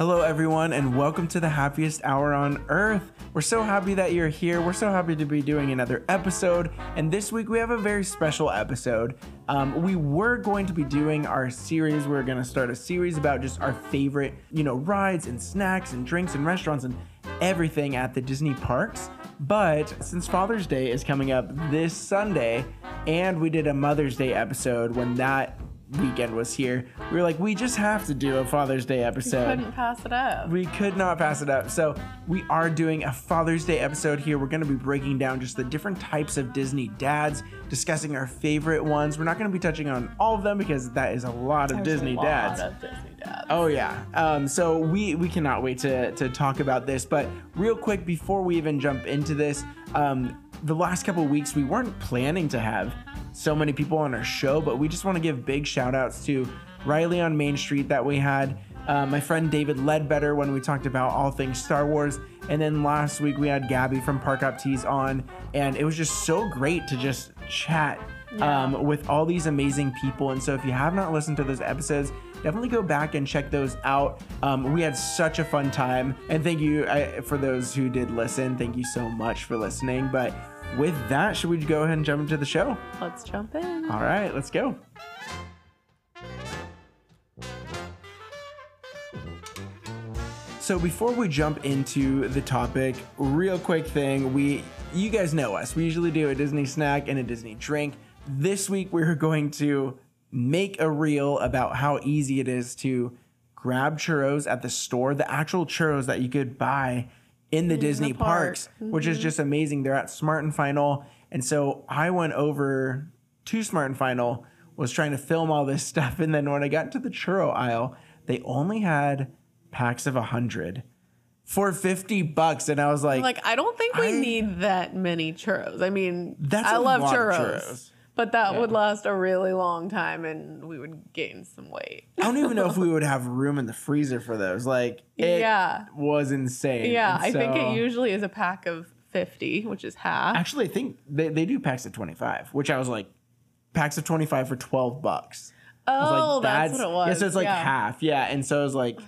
Hello, everyone, and welcome to the happiest hour on earth. We're so happy that you're here. We're so happy to be doing another episode. And this week we have a very special episode. Um, we were going to be doing our series. We are going to start a series about just our favorite, you know, rides and snacks and drinks and restaurants and everything at the Disney parks. But since Father's Day is coming up this Sunday, and we did a Mother's Day episode when that weekend was here, we were like, we just have to do a Father's Day episode. We couldn't pass it up. We could not pass it up. So, we are doing a Father's Day episode here. We're going to be breaking down just the different types of Disney dads, discussing our favorite ones. We're not going to be touching on all of them because that is a lot of There's Disney a lot dads. of Disney dads. Oh yeah. Um, so we we cannot wait to to talk about this. But real quick before we even jump into this, um, the last couple of weeks we weren't planning to have so many people on our show, but we just want to give big shout outs to Riley on Main Street that we had. Uh, my friend David Ledbetter when we talked about all things Star Wars. And then last week we had Gabby from Park Up Tees on, and it was just so great to just chat Yeah. um, with all these amazing people. And so if you have not listened to those episodes, definitely go back and check those out. Um, we had such a fun time. And thank you I, for those who did listen. Thank you so much for listening. But with that, should we go ahead and jump into the show? Let's jump in. All right, let's go. So before we jump into the topic, real quick thing, we you guys know us. We usually do a Disney snack and a Disney drink. This week we're going to make a reel about how easy it is to grab churros at the store, the actual churros that you could buy in the Disney park. parks, which is mm-hmm. just amazing. They're at Smart and Final. And so I went over to Smart and Final, was trying to film all this stuff. And then when I got to the churro aisle, they only had packs of 100 for 50 bucks. And I was like, Like, I don't think we I- need that many churros. I mean, That's I a love lot of churros, churros. But that would last a really long time and we would gain some weight. I don't even know if we would have room in the freezer for those. Like, it Yeah. was insane. Yeah, And I think it usually is a pack of 50, which is half. Actually, I think they, they do packs of 25, which I was like, packs of 25 for 12 bucks. Oh, like, that's, what it was. Yeah, so it's like yeah. half. Yeah. And so I was like,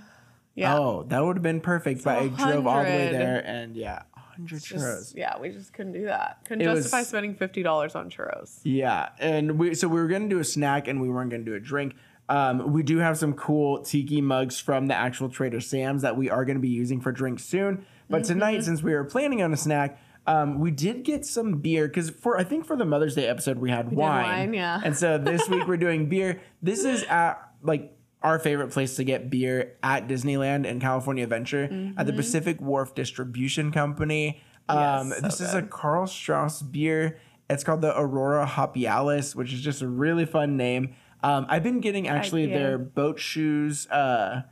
Yeah. oh, that would have been perfect. but I drove all the way there and yeah, 100 Just- churros. yeah, we just couldn't do that. Couldn't It was- justify spending $50 on churros. Yeah, and we so we were gonna do a snack and we weren't gonna do a drink. Um, we do have some cool tiki mugs from the actual Trader Sam's that we are gonna be using for drinks soon. But Mm-hmm. tonight, since we were planning on a snack, um, we did get some beer because for I think for the Mother's Day episode we had did wine. wine, yeah. And so this week we're doing beer. This is at like our favorite place to get beer at Disneyland and California Adventure at the Pacific Wharf Distribution Company. Um, Mm-hmm. Yes, so this is a. Karl Strauss beer. It's called the Aurora Hoppyalis, which is just a really fun name. Um, I've been getting actually their boat shoes uh,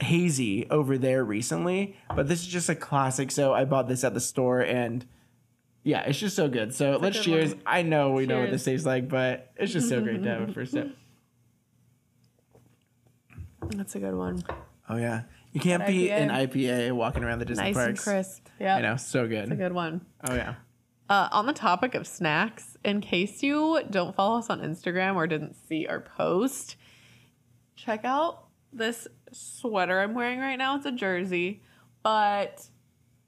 hazy over there recently, but this is just a classic. So I bought this at the store and yeah, it's just so good. So let's good cheers. one. I know we know what this tastes like, but it's just so great to have a first sip. That's a good one. Oh yeah, you can't be IPA. an IPA walking around the Disney Nice parks. and crisp. Yeah. I know, so good. It's a good. good one. Oh yeah. Uh, on the topic of snacks, in case you don't follow us on Instagram or didn't see our post, check out this sweater I'm wearing right now. It's a jersey, but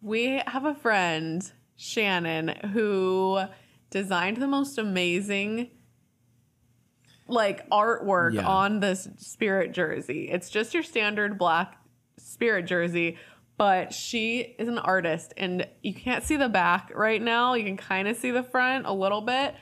we have a friend, Shannon, who designed the most amazing like artwork Yeah. on this spirit jersey. It's just your standard black spirit jersey, but she is an artist and you can't see the back right now. You can kind of see the front a little bit.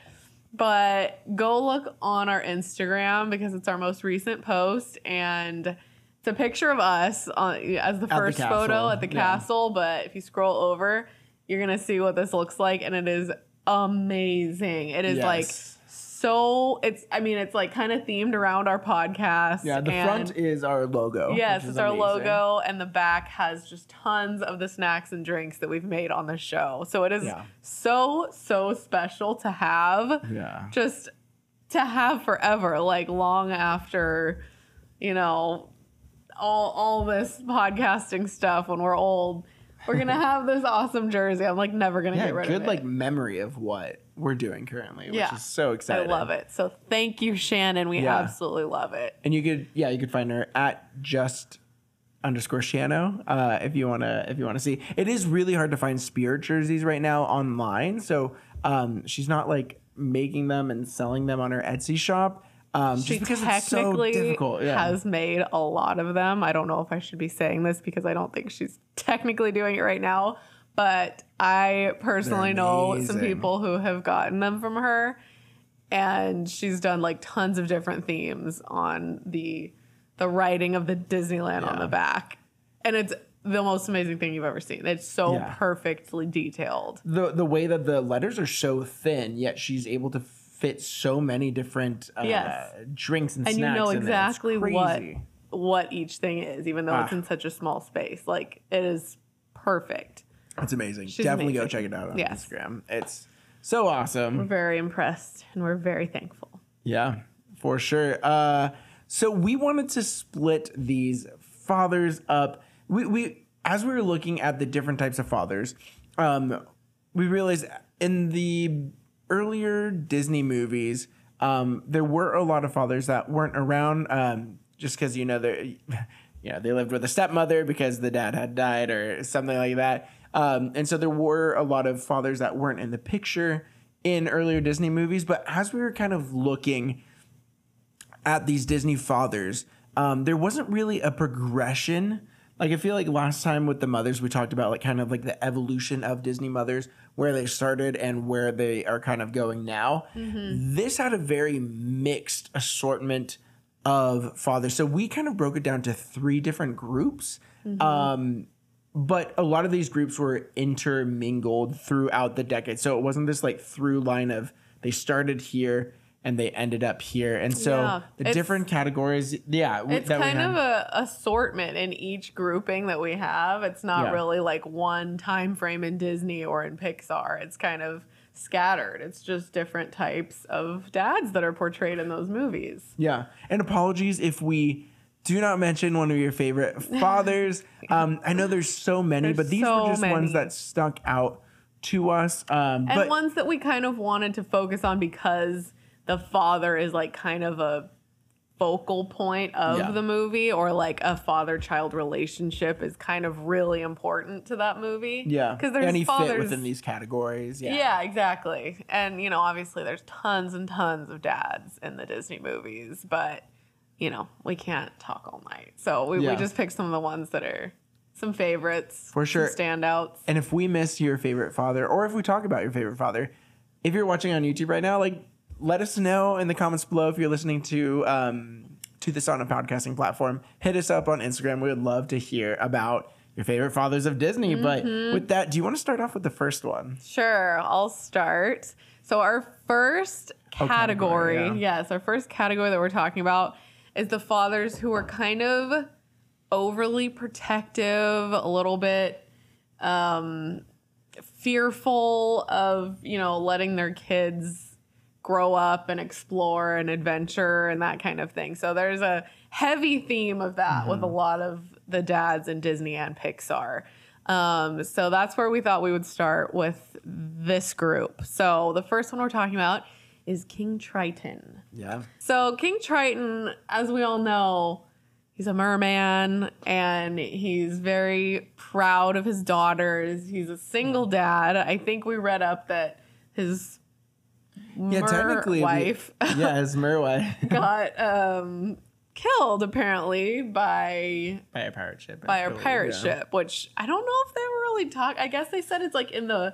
But go look on our Instagram because it's our most recent post and it's a picture of us on, as the the first castle, photo at the yeah. castle. But if you scroll over, you're gonna see what this looks like, and it is amazing. It is like Yes. So it's I mean it's like kind of themed around our podcast. Yeah, the front is our logo. Yes, it's our amazing. logo, and the back has just tons of the snacks and drinks that we've made on the show. So it is Yeah. so so special to have, Yeah. just to have forever, like long after, you know, all all this podcasting stuff when we're old. We're gonna have this awesome jersey. I'm like never gonna Yeah, get rid good of it. Good like memory of what we're doing currently, which Yeah. is so exciting. I love it. So thank you, Shannon. We Yeah. absolutely love it. And you could, yeah, you could find her at just underscore Shano. Uh, if you wanna if you wanna see, it is really hard to find spirit jerseys right now online. So um, she's not like making them and selling them on her Etsy shop. Um, She just because it's so technically difficult. Yeah. has made a lot of them. I don't know if I should be saying this because I don't think she's technically doing it right now. But I personally know some people who have gotten them from her, and she's done like tons of different themes on the the writing of the Disneyland on the back, and it's the most amazing thing you've ever seen. It's so Yeah. perfectly detailed. the the way that the letters are so thin, yet she's able to fit so many different uh, Yes. drinks and, snacks. and you know. It's exactly what what each thing is, even though it's Ah. in such a small space. Like it is perfect. It's amazing. She's Definitely go check it out on Yes. Instagram. It's so awesome. We're very impressed and we're very thankful. Yeah, for sure. Uh, so we wanted to split these fathers up. We, we as we were looking at the different types of fathers, um, we realized in the earlier Disney movies, um, there were a lot of fathers that weren't around, um, just because you know they, you know, they lived with a stepmother because the dad had died or something like that. Um, and so there were a lot of fathers that weren't in the picture in earlier Disney movies. But as we were kind of looking at these Disney fathers, um, there wasn't really a progression. Like I feel like last time with the mothers, we talked about like kind of like the evolution of Disney mothers, where they started and where they are kind of going now. This had a very mixed assortment of fathers. So we kind of broke it down to three different groups. Um, but a lot of these groups were intermingled throughout the decade. So it wasn't this like through line of they started here and they ended up here. And so Yeah, the different categories, yeah, w- It's kind of a assortment in each grouping that we have. It's not Yeah. really like one time frame in Disney or in Pixar. It's kind of scattered. It's just different types of dads that are portrayed in those movies. Yeah. And apologies if we do not mention one of your favorite fathers. um, I know there's so many, There's but these so were just ones that stuck out to us. Um, And but ones that we kind of wanted to focus on because the father is like kind of a focal point of Yeah. the movie or like a father child relationship is kind of really important to that movie. yeah, Because there's and he fit within these categories. Yeah. Yeah. exactly. And you know, obviously there's tons and tons of dads in the Disney movies, but you know, we can't talk all night. So we, Yeah. we just picked some of the ones that are some favorites. For sure. standouts. And if we miss your favorite father, or if we talk about your favorite father, if you're watching on YouTube right now, like let us know in the comments below if you're listening to um, to this on a podcasting platform. Hit us up on Instagram. We would love to hear about your favorite fathers of Disney. But Mm-hmm. with that, do you want to start off with the first one? Sure, I'll start. So our first Oh, category, category, yeah. yes, our first category that we're talking about is the fathers who are kind of overly protective, a little bit um, fearful of, you know, letting their kids grow up and explore and adventure and that kind of thing. So there's a heavy theme of that with a lot of the dads in Disney and Pixar. Um, so that's where we thought we would start with this group. So the first one we're talking about is King Triton. Yeah. So King Triton, as we all know, he's a merman and he's very proud of his daughters. He's a single dad. I think we read up that his Yeah, technically, we- wife yeah, it's Merway got um, killed apparently by by a pirate ship. By a pirate yeah. ship, which I don't know if they ever really talk. I guess they said it's like in the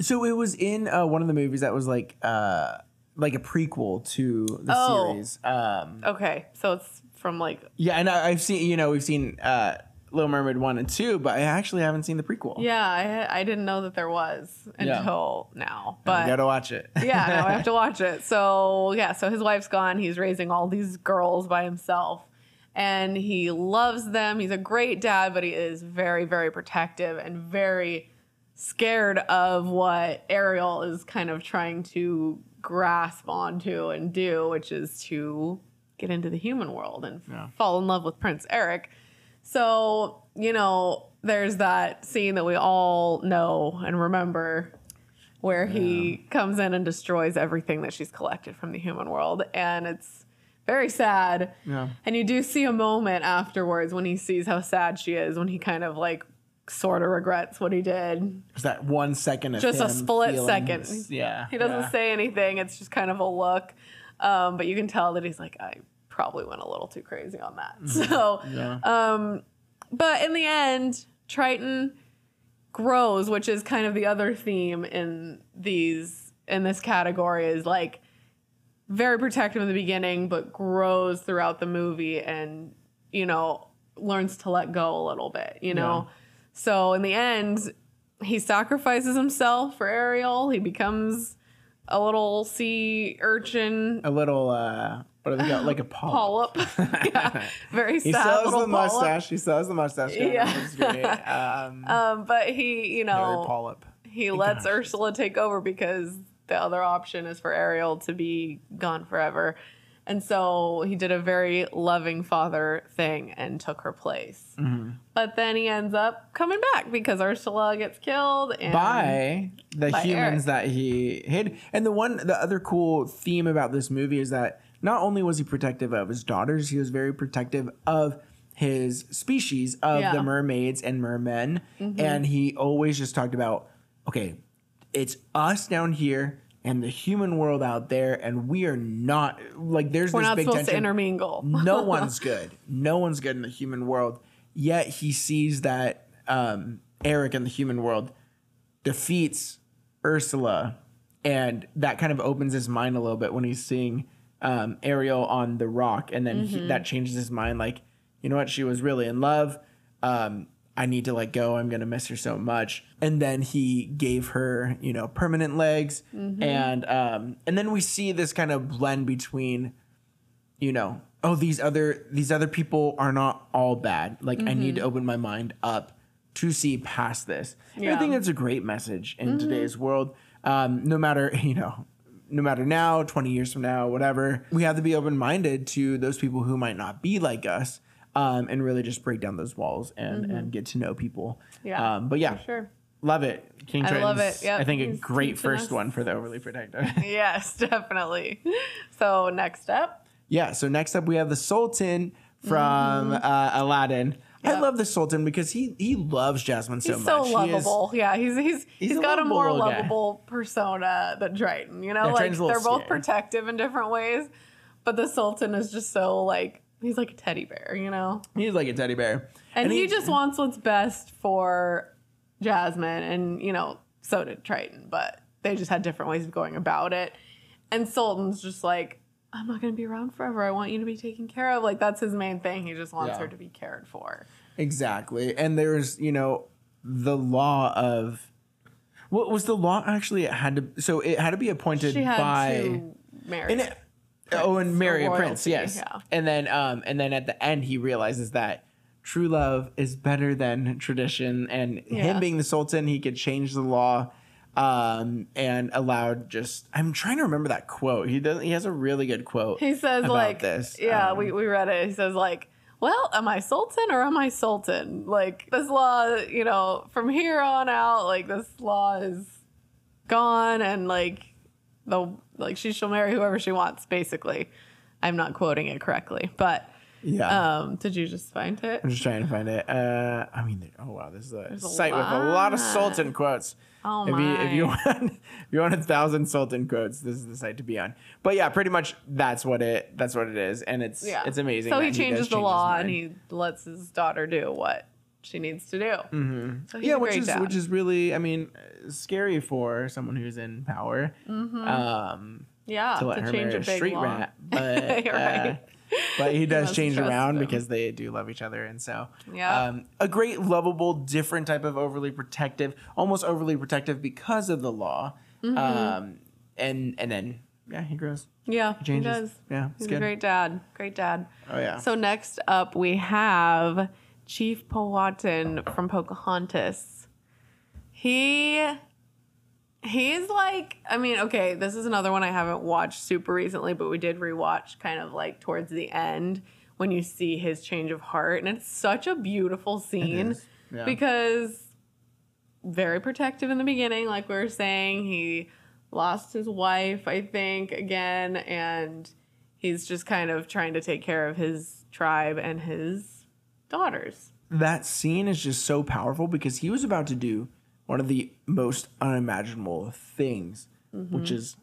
So it was in uh, one of the movies that was like uh, like a prequel to the Oh. series. Um, okay, so it's from like yeah, and I, I've seen you know we've seen uh, Little Mermaid one and two, but I actually haven't seen the prequel. yeah, I I didn't know that there was Yeah. until now, I but gotta watch it. yeah, no, I have to watch it. So yeah, so his wife's gone. He's raising all these girls by himself, and he loves them. He's a great dad, but he is very, very protective and very scared of what Ariel is kind of trying to grasp onto and do, which is to get into the human world and Yeah. fall in love with Prince Eric. So, you know, there's that scene that we all know and remember where he comes in and destroys everything that she's collected from the human world. And it's very sad. Yeah. And you do see a moment afterwards when he sees how sad she is, when he kind of like sort of regrets what he did. It's that one second of Just a split second. Yeah. He doesn't yeah. say anything. It's just kind of a look. Um, but you can tell that he's like, I probably went a little too crazy on that. So, Mm-hmm. Yeah. um, but in the end, Triton grows, which is kind of the other theme in these in this category is like very protective in the beginning, but grows throughout the movie and you know learns to let go a little bit. You know, so in the end, he sacrifices himself for Ariel. He becomes a little sea urchin a little uh what they got like a polyp. polyp. yeah, very He sad still has the polyp. mustache. He still has the mustache. Yeah. Um, Um, but he, you know, polyp. he lets gosh. Ursula take over because the other option is for Ariel to be gone forever. And so he did a very loving father thing and took her place. Mm-hmm. But then he ends up coming back because Ursula gets killed and by the by humans Eric. that he hid. And the one, the other cool theme about this movie is that not only was he protective of his daughters, he was very protective of his species of Yeah. Mm-hmm. the mermaids and mermen. And he always just talked about, okay, it's us down here and the human world out there, and we are not like there's we're this not big supposed tension to intermingle. no one's good. No one's good in the human world. Yet he sees that um, Eric in the human world defeats Ursula, and that kind of opens his mind a little bit when he's seeing um, Ariel on the rock, and then he, that changes his mind. Like, you know what? She was really in love. Um, I need to let go. I'm gonna miss her so much. And then he gave her, you know, permanent legs, and um, and then we see this kind of blend between you know, oh these other these other people are not all bad. Like I need to open my mind up to see past this. And I think that's a great message in today's world. Um, no matter you know, no matter now, twenty years from now, whatever, we have to be open minded to those people who might not be like us. Um, and really just break down those walls and, and get to know people. Yeah, Um, but yeah, For sure. love it. King I love it. Yep, I think a great first us. one for the overly protective. Yes, definitely. So next up, Yeah. So next up we have the Sultan from uh, Aladdin. I. Love the Sultan because he he loves Jasmine so he's much. so He is- lovable. yeah, he's he's he's he's a got a more little guy. lovable persona than Triton. You know, Yeah, like they're both scary. protective in different ways, but the Sultan is just so like he's like a teddy bear. You know, he's like a teddy bear, and, he, just wants what's best for Jasmine, and you know, so did Triton, but they just had different ways of going about it. And Sultan's just like. I'm not going to be around forever. I want you to be taken care of. Like that's his main thing. He just wants Yeah. her to be cared for. exactly. And there's you know the law of what was the law actually? It had to so it had to be appointed She had by to marry. and it, oh and marry a prince yes yeah. and then um and then at the end he realizes that true love is better than tradition and him being the sultan he could change the law um and allowed just i'm trying to remember that quote he does he has a really good quote He says like this Yeah, Um, we, we read it. He says like, Well, am I Sultan or am I Sultan? Like this law, you know, from here on out, like this law is gone and like the like she shall marry whoever she wants, basically. I'm not quoting it correctly, but yeah um did you just find it? i'm just trying to find it uh i mean oh wow this is a a site with a lot of sultan quotes Oh if you if you want if you want a thousand sultan quotes this is the site to be on but yeah pretty much that's what it that's what it is and it's Yeah. it's amazing So he changes the law and he lets his daughter do what she needs to do. Mm-hmm. So he's yeah which is dad. which is really i mean scary for someone who's in power um yeah, to let her change marry a street law. rat but uh, right. But he does change around them. because they do love each other and so Yeah. um, a great lovable different type of overly protective almost overly protective because of the law Mm-hmm. um, and and then yeah he grows Yeah, he changes. does. Yeah, it's He's good. a great dad. Great dad. oh yeah So next up we have Chief Powhatan from Pocahontas. He he's like I mean, okay, this is another one I haven't watched super recently, but we did rewatch kind of like towards the end when you see his change of heart. And it's such a beautiful scene yeah. because very protective in the beginning, like we were saying. He lost his wife, I think, again, and he's just kind of trying to take care of his tribe and his daughters. that scene is just so powerful because he was about to do one of the most unimaginable things, which is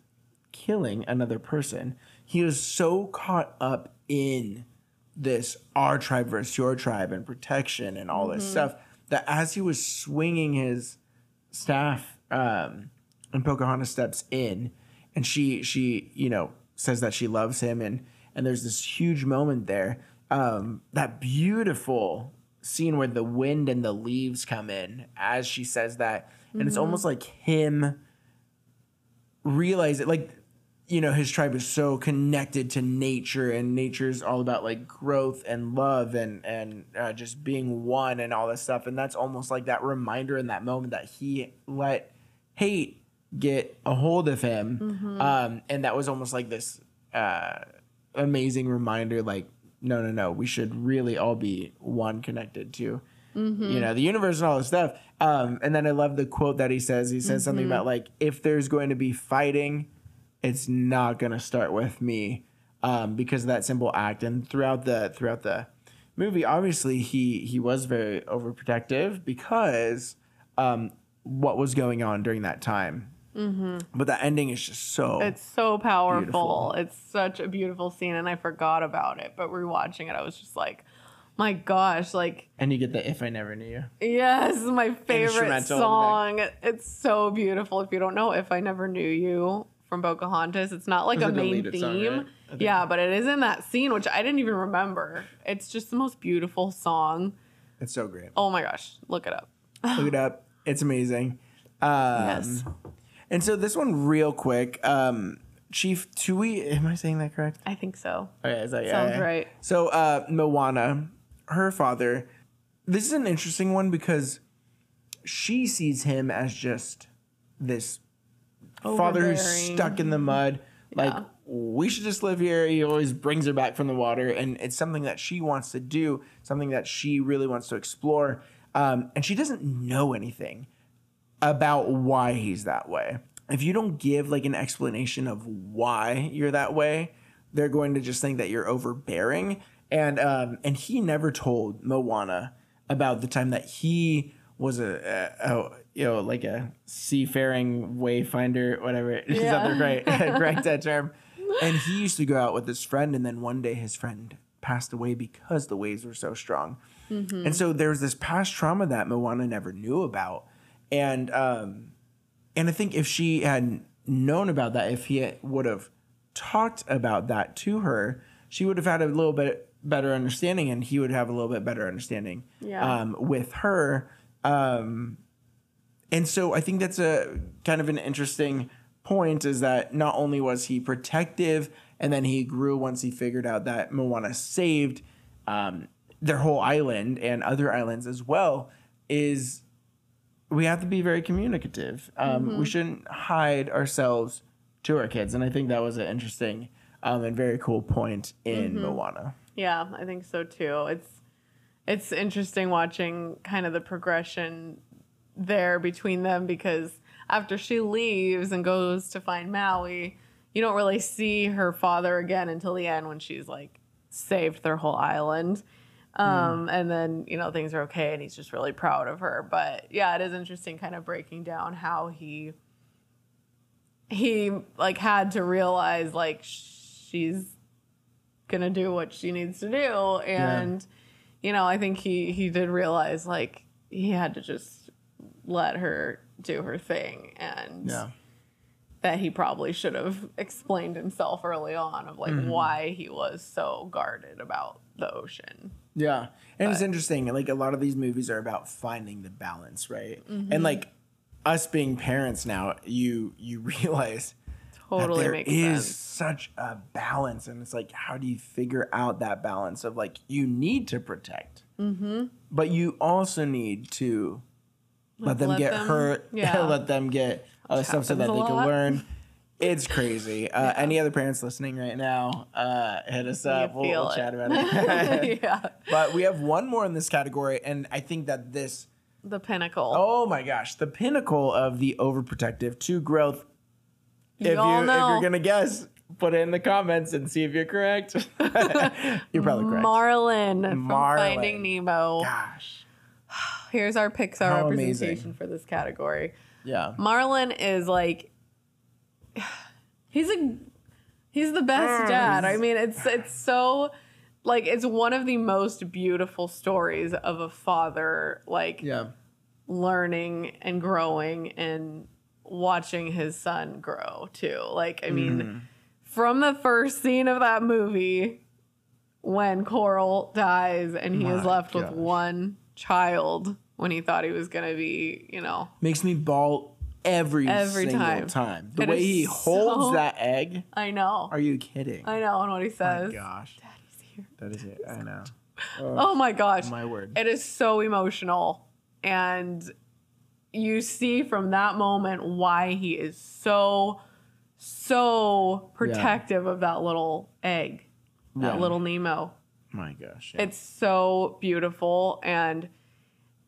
killing another person. He was so caught up in this our tribe versus your tribe and protection and all this stuff that as he was swinging his staff um, and Pocahontas steps in and she she you know says that she loves him and and there's this huge moment there um, that beautiful scene where the wind and the leaves come in as she says that and it's almost like him realize it like you know his tribe is so connected to nature and nature's all about like growth and love and and uh, just being one and all this stuff and that's almost like that reminder in that moment that he let hate get a hold of him. Um and that was almost like this uh amazing reminder like no no no. We should really all be one connected to you know the universe and all this stuff. Um and then i love the quote that he says. He says something about like if there's going to be fighting it's not going to start with me. Um because of that simple act. And throughout the throughout the movie obviously he he was very overprotective because um what was going on during that time but the ending is just so It's so powerful. Beautiful. It's such a beautiful scene, and I forgot about it. But rewatching it, I was just like, my gosh, like, and you get the if i never knew you yes, my favorite song. It's so beautiful. If you don't know If I Never Knew You from Pocahontas, it's not like It's a main deleted song, theme. right? Yeah, but it is in that scene, which I didn't even remember. It's just the most beautiful song. it's so great Oh my gosh, look it up. look it up it's amazing um Yes. And so this one real quick um chief tui am i saying that correct I think so. Okay, is that, yeah, Sounds yeah. right. So uh, Moana, her father, this is an interesting one because she sees him as just this father who's stuck in the mud. Like Yeah. we should just live here. He always brings her back from the water, and it's something that she wants to do, something that she really wants to explore. Um, and she doesn't know anything about why he's that way. If you don't give like an explanation of why you're that way, they're going to just think that you're overbearing. And um, and he never told Moana about the time that he was a, a, a you know like a seafaring wayfinder, whatever. Yeah. Is that the right correct that term? And he used to go out with his friend, and then one day his friend passed away because the waves were so strong. And so there's this past trauma that Moana never knew about, and um, and I think if she had known about that, if he would have talked about that to her, she would have had a little bit better understanding, and he would have a little bit better understanding Yeah. um, with her. Um, and so I think that's a kind of an interesting point is that not only was he protective and then he grew once he figured out that Moana saved um, their whole island and other islands as well is we have to be very communicative. Um, We shouldn't hide ourselves to our kids. And I think that was an interesting um, and very cool point in Moana. Yeah, I think so too. It's it's interesting watching kind of the progression there between them because after she leaves and goes to find Maui, you don't really see her father again until the end when she's like saved their whole island. Um, and then, you know, things are okay and he's just really proud of her. But yeah, it is interesting kind of breaking down how he he like had to realize like she's gonna do what she needs to do. And you know i think he he did realize like he had to just let her do her thing and Yeah. that he probably should have explained himself early on of like why he was so guarded about the ocean Yeah. And it's interesting. Like a lot of these movies are about finding the balance, right? And like us being parents now, you you realize totally that there is sense such a balance, and it's like, how do you figure out that balance of like you need to protect, mm-hmm. but you also need to let them let get them- hurt, yeah. let them get other stuff so that they can learn. It's crazy. Uh, Any other parents listening right now, uh, hit us up. We'll, we'll chat about it. yeah but we have one more in this category, and I think that this the pinnacle Oh my gosh, the pinnacle of the overprotective to growth. You if all you if know. you're gonna guess, Put it in the comments and see if you're correct. you're probably correct. Marlin from Marlin. Finding Nemo. Gosh. Here's our Pixar How representation amazing. for this category. Yeah. Marlin is like he's a he's the best Mm, dad. I mean, it's it's so like it's one of the most beautiful stories of a father like Yeah. learning and growing and watching his son grow too. Like, I mean, Mm-hmm. from the first scene of that movie when Coral dies and he is My left with one child when he thought he was going to be, you know, Makes me bawl every, Every single time. time. The It way he holds so- that egg. I know. Are you kidding? I know. And what he says. gosh. Daddy's here. That is it. I know. Oh my gosh. My word. It is so emotional. And you see from that moment why he is so, so protective of that little egg, that Yeah. little Nemo. My gosh. yeah. It's so beautiful. And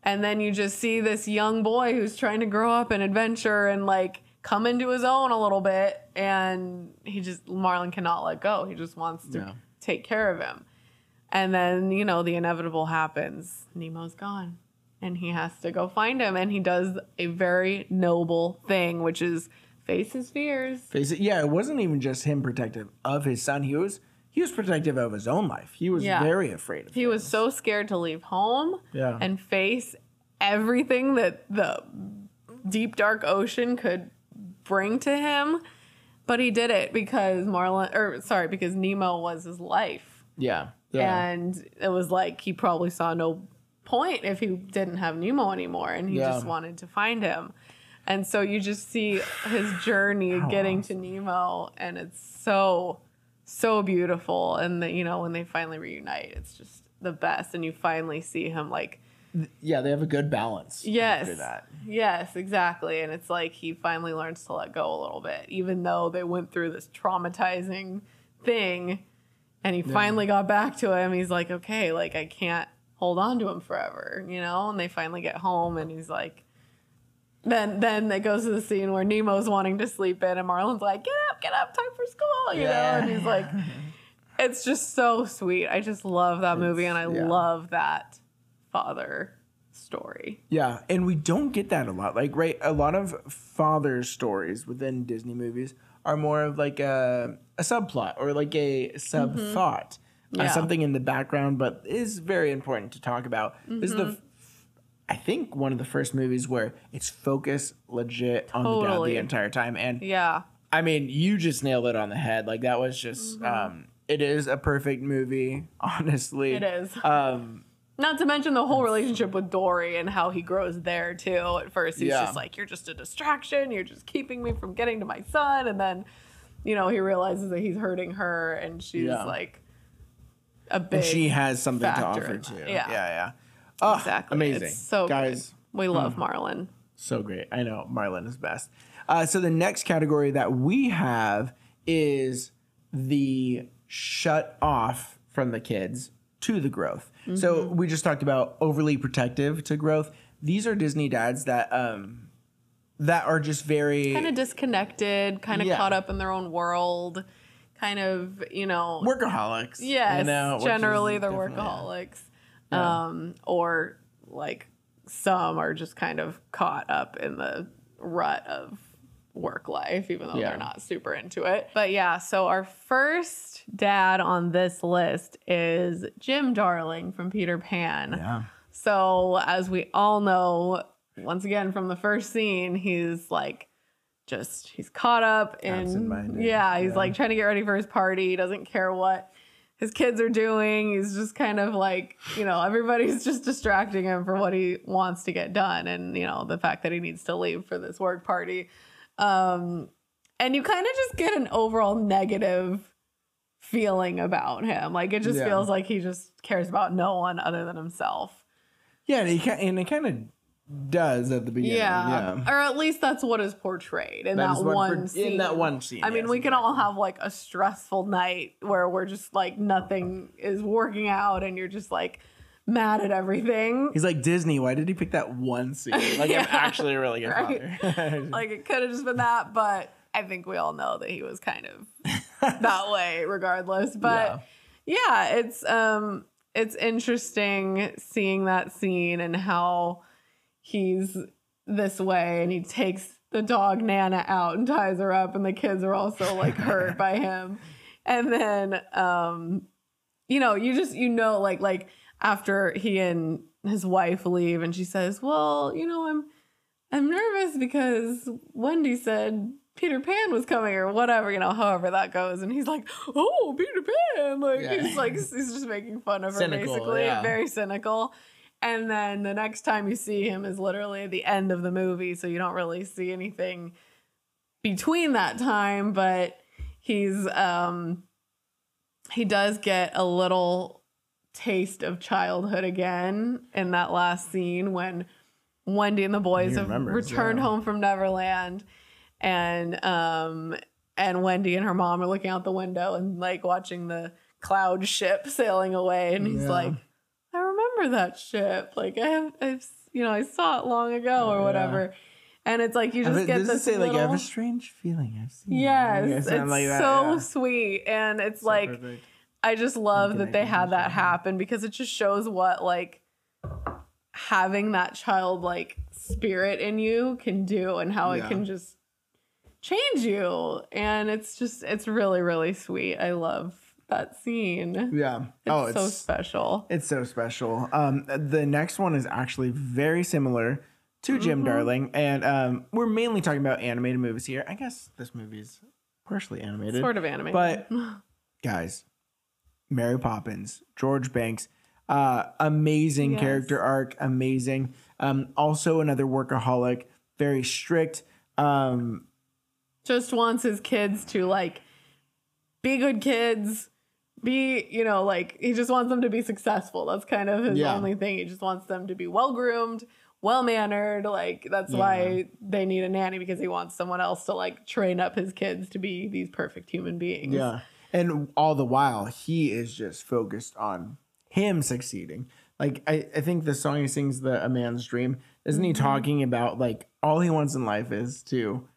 and then you just see this young boy who's trying to grow up and adventure and like come into his own a little bit. And he just, Marlin cannot let go. He just wants to Yeah. take care of him. And then, you know, the inevitable happens. Nemo's gone. And he has to go find him. And he does a very noble thing, which is face his fears. Face it. Yeah, it wasn't even just him protective of his son. He was he was protective of his own life. He was Yeah. very afraid of He was so scared to leave home Yeah. and face everything that the deep dark ocean could bring to him. But he did it because Marlin, or sorry, because Nemo was his life. Yeah. Yeah. And it was like he probably saw no point if he didn't have Nemo anymore and he Yeah. just wanted to find him. And so you just see his journey getting to Nemo and it's so so beautiful. And the, you know when they finally reunite it's just the best. And you finally see him like yeah, they have a good balance. yes. yes exactly. And it's like he finally learns to let go a little bit even though they went through this traumatizing thing. And he finally got back to him. He's like okay like i can't hold on to him forever you know? And they finally get home and he's like then then it goes to the scene where nemo's wanting to sleep in and marlin's like get up get up time for school you Yeah. know and he's like it's just so sweet i just love that movie and i yeah. love that father story Yeah, and we don't get that a lot. Like, right, a lot of father stories within Disney movies are more of like a, a subplot or like a sub thought, uh, Mm-hmm. Yeah. something in the background, but is very important to talk about. This is the, Mm-hmm. I think, one of the first movies where it's focused legit on the dad Totally. the entire time. And yeah I mean, you just nailed it on the head. Like, that was just, um, it is a perfect movie, honestly. Mm-hmm. it is Um, Not to mention the whole relationship with Dory and how he grows there too. At first, he's Yeah. just like, "You're just a distraction. You're just keeping me from getting to my son." And then, you know, he realizes that he's hurting her, and she's Yeah. like a big. and she has something to factor offer in too. that. Yeah. yeah. Oh, exactly. amazing. It's so guys. good. We love Marlin. So great. I know Marlin is best. Uh, so the next category that we have is the shut off from the kids to the growth. So Mm-hmm. we just talked about overly protective to growth. These are Disney dads that um that are just very Kind of disconnected, kind of Yeah. caught up in their own world, kind of you know. workaholics. Yes, you know, generally they're workaholics. Yeah. Um, or like some are just kind of caught up in the rut of work life, even though Yeah. they're not super into it. But yeah, so our first dad on this list is Jim Darling from Peter Pan. Yeah. So, as we all know, once again from the first scene, he's like just he's caught up in yeah, he's yeah. like trying to get ready for his party. He doesn't care what his kids are doing. He's just kind of like, you know, everybody's just distracting him for what he wants to get done and, you know, the fact that he needs to leave for this work party. Um and you kind of just get an overall negative feeling about him. Like it just Yeah. feels like he just cares about no one other than himself. Yeah, and, he, and it kind of does at the beginning. Yeah. Yeah. Or at least that's what is portrayed in That that, is what one per- scene. in that one scene. I mean, yes, we can all have like a stressful night where we're just like nothing is working out and you're just like mad at everything. He's like Disney. Why did he pick that one scene? Like Yeah. I'm actually a really good Right. father. Like it could have just been that, but I think we all know that he was kind of that way regardless. But yeah. it's um it's interesting seeing that scene and how he's this way and he takes the dog Nana out and ties her up and the kids are also like hurt by him. And then um you know, you just you know like like after he and his wife leave and she says, "Well, you know, I'm I'm nervous because Wendy said Peter Pan was coming or whatever, you know, however that goes." And he's like, "Oh, Peter Pan." Like Yeah. he's like he's just making fun of her Cynical, basically, yeah. very cynical. And then the next time you see him is literally at the end of the movie, so you don't really see anything between that time, but he's um he does get a little taste of childhood again in that last scene when Wendy and the boys He have remembers, returned yeah. home from Neverland and um and Wendy and her mom are looking out the window and like watching the cloud ship sailing away and he's Yeah. like remember that ship like I have I've you know I saw it long ago or Yeah. whatever and it's like you just get this say like I have a strange feeling I've seen? it." Yes, it's like that, so yeah. sweet, and it's So like perfect. I just love that I they had that happen because it just shows what like having that childlike spirit in you can do and how Yeah. it can just change you, and it's just it's really really sweet. I love that scene. yeah. It's oh, it's so special. It's so special. Um, the next one is actually very similar to Jim Mhm. Darling, and um, we're mainly talking about animated movies here. I guess this movie's partially animated, Sort of animated, but- guys. Mary Poppins, George Banks, uh, amazing Yes. character arc, amazing. Um, also another workaholic, very strict. Um, just wants his kids to like be good kids be you know like he just wants them to be successful that's kind of his Yeah. only thing he just wants them to be well groomed well mannered like that's why they need a nanny because he wants someone else to like train up his kids to be these perfect human beings Yeah. And all the while, he is just focused on him succeeding. Like, I, I think the song he sings, the A Man's Dream, isn't he Mhm. talking about like all he wants in life is to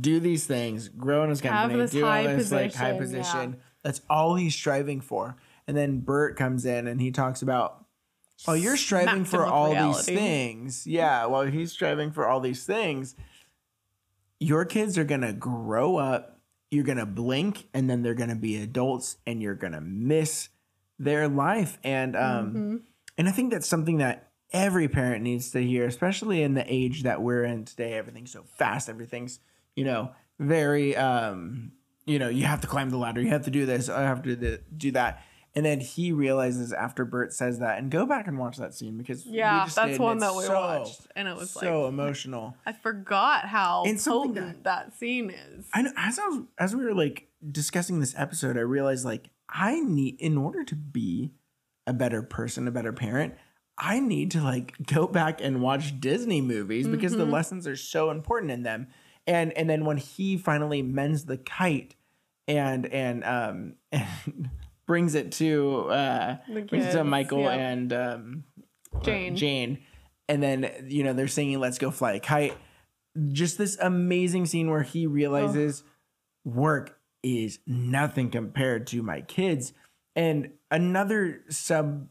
do these things, grow in his company, do all high this like high position, yeah. That's all he's striving for. And then Bert comes in and he talks about, oh, you're striving Smacked for all reality. these things. Yeah. While he's striving for all these things, your kids are going to grow up, you're going to blink, and then they're going to be adults and you're going to miss their life. And, um, Mhm. and I think that's something that every parent needs to hear, especially in the age that we're in today. Everything's so fast. Everything's, you know, very, um, you know, you have to climb the ladder. You have to do this. I have to do- do that. And then he realizes after Bert says that, and go back and watch that scene because we yeah that's one that we so, watched and it was so like emotional. i forgot how potent that, scene is I know as I was as we were like discussing this episode, I realized like I need in order to be a better person, a better parent, I need to like go back and watch Disney movies because the Mhm. lessons are so important in them. And and then when he finally mends the kite and and um and brings it to uh brings it to Michael yeah. and um Jane. Jane. And then, you know, they're singing Let's Go Fly a Kite. Just this amazing scene where he realizes work is nothing compared to my kids. And another sub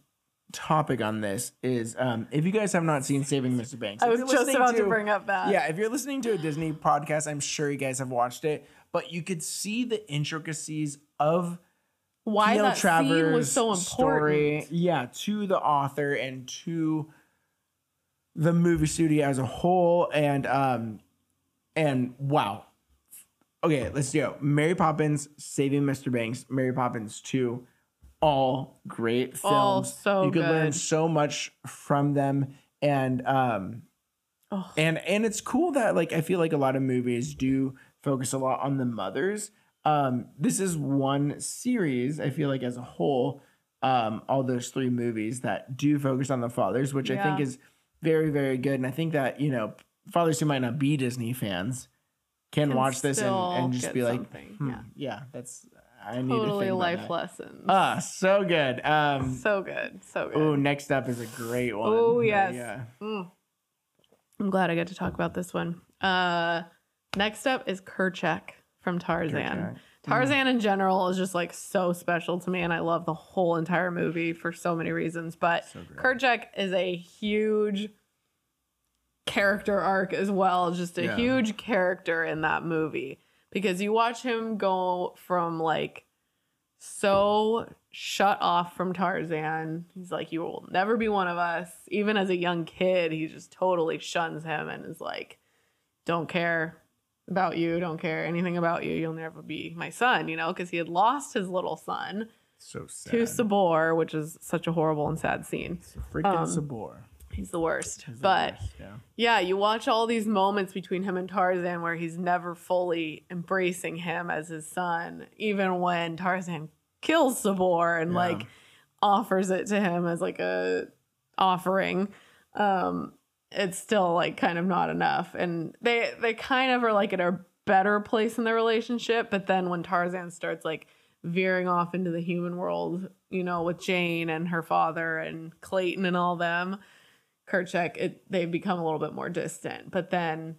topic on this is um, if you guys have not seen Saving Mr. Banks, i was just about to, bring up that yeah, if you're listening to a Disney podcast, I'm sure you guys have watched it, but you could see the intricacies of why P.L. that scene was so important story, yeah, to the author and to the movie studio as a whole, and um, and wow. Okay, let's go. Mary Poppins, Saving Mr. Banks, Mary Poppins Two, all great films. All so you could learn so much from them, and um, Oh. and and it's cool that like I feel like a lot of movies do focus a lot on the mothers. Um, this is one series I feel like as a whole, um, all those three movies that do focus on the fathers, which I think is very very good. And I think that you know fathers who might not be Disney fans can, Can watch this and, and just be like, hmm, yeah. yeah, that's I need totally life lessons Ah, so good. Um, so good so good oh, next up is a great one. Oh, yes. yeah. Mm. I'm glad I get to talk about this one. Uh, next up is Kerchak from Tarzan. Kerchak. Tarzan in general is just like so special to me, and I love the whole entire movie for so many reasons. But So great. Kerchak is a huge character arc as well, just a Yeah. huge character in that movie because you watch him go from like so shut off from Tarzan. He's like, You will never be one of us. Even as a young kid, he just totally shuns him and is like, Don't care about you, don't care anything about you. You'll never be my son, you know, because he had lost his little son So sad. to Sabor, which is such a horrible and sad scene. Freaking um, Sabor. He's the worst. He's the but worst, yeah. yeah, you watch all these moments between him and Tarzan where he's never fully embracing him as his son, even when Tarzan kills Sabor and Yeah. like offers it to him as like a offering. Um, it's still like kind of not enough. And they they kind of are like at a better place in their relationship, but then when Tarzan starts like veering off into the human world, you know, with Jane and her father and Clayton and all them, Kerchak, it they become a little bit more distant. But then,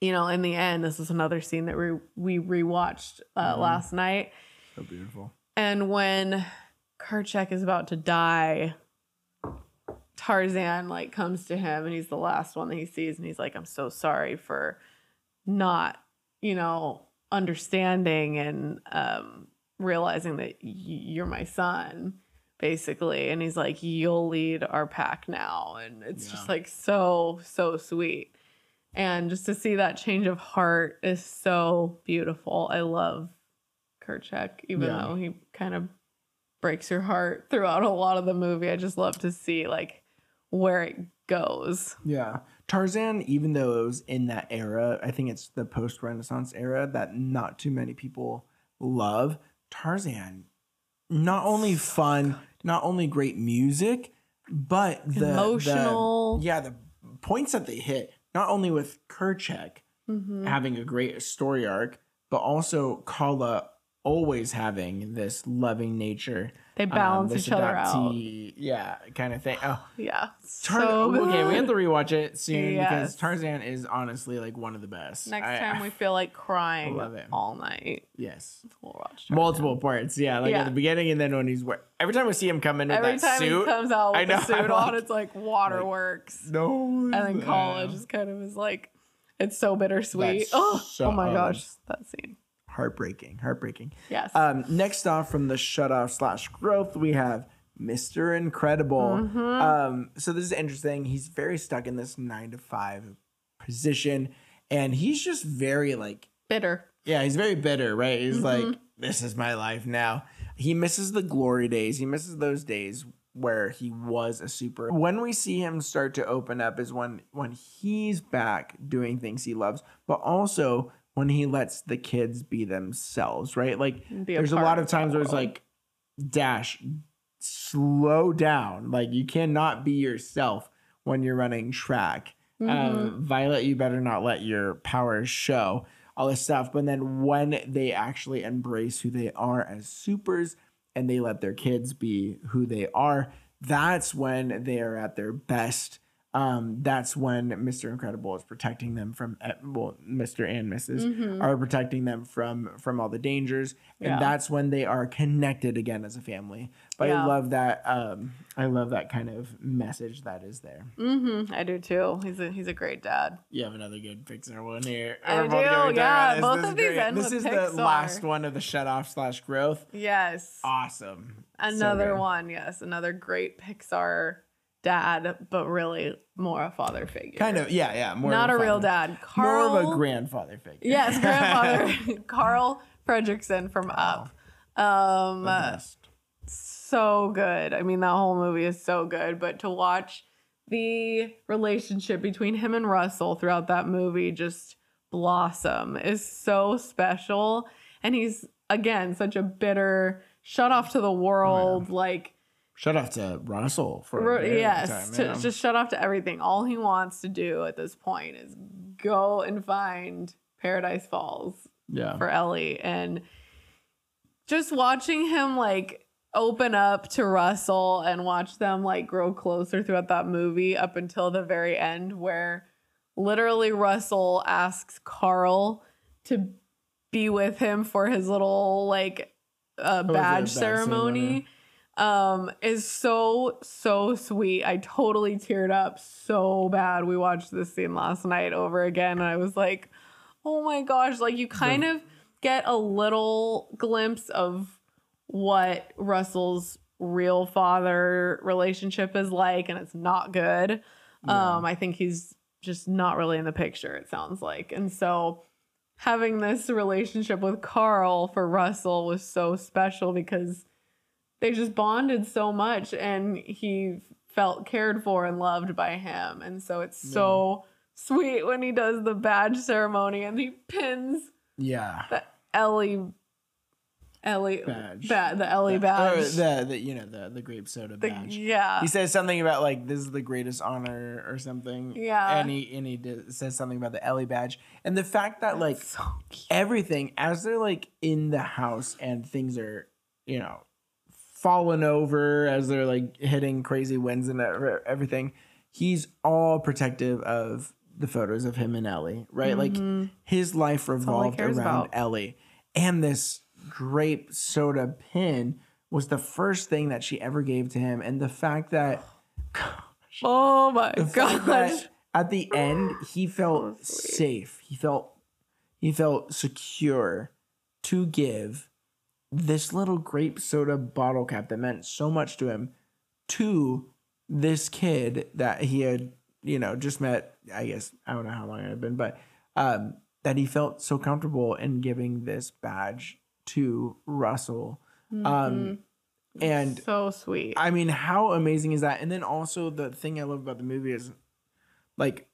you know, in the end, this is another scene that we we rewatched uh, Mhm. last night. So beautiful. And when Kerchak is about to die, Tarzan like comes to him and he's the last one that he sees and he's like, I'm so sorry for not, you know, understanding and um realizing that y- you're my son basically and he's like you'll lead our pack now and it's just like so so sweet and just to see that change of heart is so beautiful i love Kerchak, even Yeah. though he kind of breaks your heart throughout a lot of the movie. I just love to see like where it goes. Yeah. Tarzan, even though it was in that era, I think it's the post Renaissance era that not too many people love. Tarzan, not only fun, not only great music, but the the- Emotional. yeah, the points that they hit, not only with Kerchak Mhm. having a great story arc, but also Kala always having this loving nature. They um, balance this each other out. Yeah, kind of thing. Oh, Yeah. Tar- so okay, we have to rewatch it soon Yes. because Tarzan is honestly like one of the best. Next I- time we feel like crying all night, yes, we'll watch. Tarzan. multiple parts. Yeah, like Yeah. at the beginning and then when he's every time we see him come in with Every that time suit. he comes out I with know, the suit I'm on, it's like waterworks. no, and then college is kind of is like, it's so bittersweet. Oh, so- oh my oh, gosh, that scene. Heartbreaking, heartbreaking. Yes. Um, next off from the shut off slash growth, we have Mr. Incredible. Mm-hmm. Um, so this is interesting. He's very stuck in this nine to five position, and he's just very like Bitter. Yeah, he's very bitter, right? He's Mm-hmm. like, this is my life now. He misses the glory days. He misses those days where he was a super. When we see him start to open up is when when he's back doing things he loves, but also when he lets the kids be themselves, right? Like there's a lot of of times where it's like dash slow down. Like you cannot be yourself when you're running track. Mm-hmm. Um, Violet, you better not let your powers show all this stuff. But then when they actually embrace who they are as supers and they let their kids be who they are, that's when they are at their best. Um, that's when Mr. Incredible is protecting them from eh, well, Mr. and missus are protecting them from from all the dangers, and Yeah. that's when they are connected again as a family. But Yeah. I love that. Um, I love that kind of message that is there. Mm-hmm. I do too. He's a he's a great dad. You have another good Pixar one here. I We're do, both gonna talk yeah, both is of these end This is Pixar. the last one of the shut off slash growth. Yes. Awesome. Another good. one, yes, another great Pixar dad, but really more a father figure. Kind of, yeah, yeah. More not of a real dad. Carl, More of a grandfather figure. yes, grandfather Carl Fredricksen from Up. Um, so good. I mean, that whole movie is so good, but to watch the relationship between him and Russell throughout that movie just blossom is so special. And he's again such a bitter, shut off to the world, like Shut off to Russell for a Ro- very long yes, time, to, just shut off to everything. All he wants to do at this point is go and find Paradise Falls yeah. for Ellie, and just watching him like open up to Russell and watch them like grow closer throughout that movie up until the very end, where literally Russell asks Carl to be with him for his little like uh, Oh, badge badge ceremony um is so so sweet. I totally teared up so bad. We watched this scene last night over again and i was like oh my gosh like you kind of get a little glimpse of what russell's real father relationship is like and it's not good. Yeah. um i think he's just not really in the picture it sounds like. And so having this relationship with carl for russell was so special because they just bonded so much and he felt cared for and loved by him and so it's so sweet when he does the badge ceremony and he pins Yeah. the ellie ellie Badge. ba- the ellie Or badge the, the you know the the grape soda The- badge. yeah He says something about like this is the greatest honor or something. Yeah. And he and he did, says something about the Ellie badge and the fact that like so everything as they're like in the house and things are you know falling over as they're like hitting crazy winds and everything. He's all protective of the photos of him and Ellie, right? Like his life revolved around about. Ellie. And this grape soda pin was the first thing that she ever gave to him. And the fact that oh my the fact that gosh at the end he felt safe. He felt he felt secure to give this little grape soda bottle cap that meant so much to him to this kid that he had, you know, just met, I guess, I don't know how long it had been, but um that he felt so comfortable in giving this badge to Russell. Um and so sweet I mean, how amazing is that? And then also the thing I love about the movie is like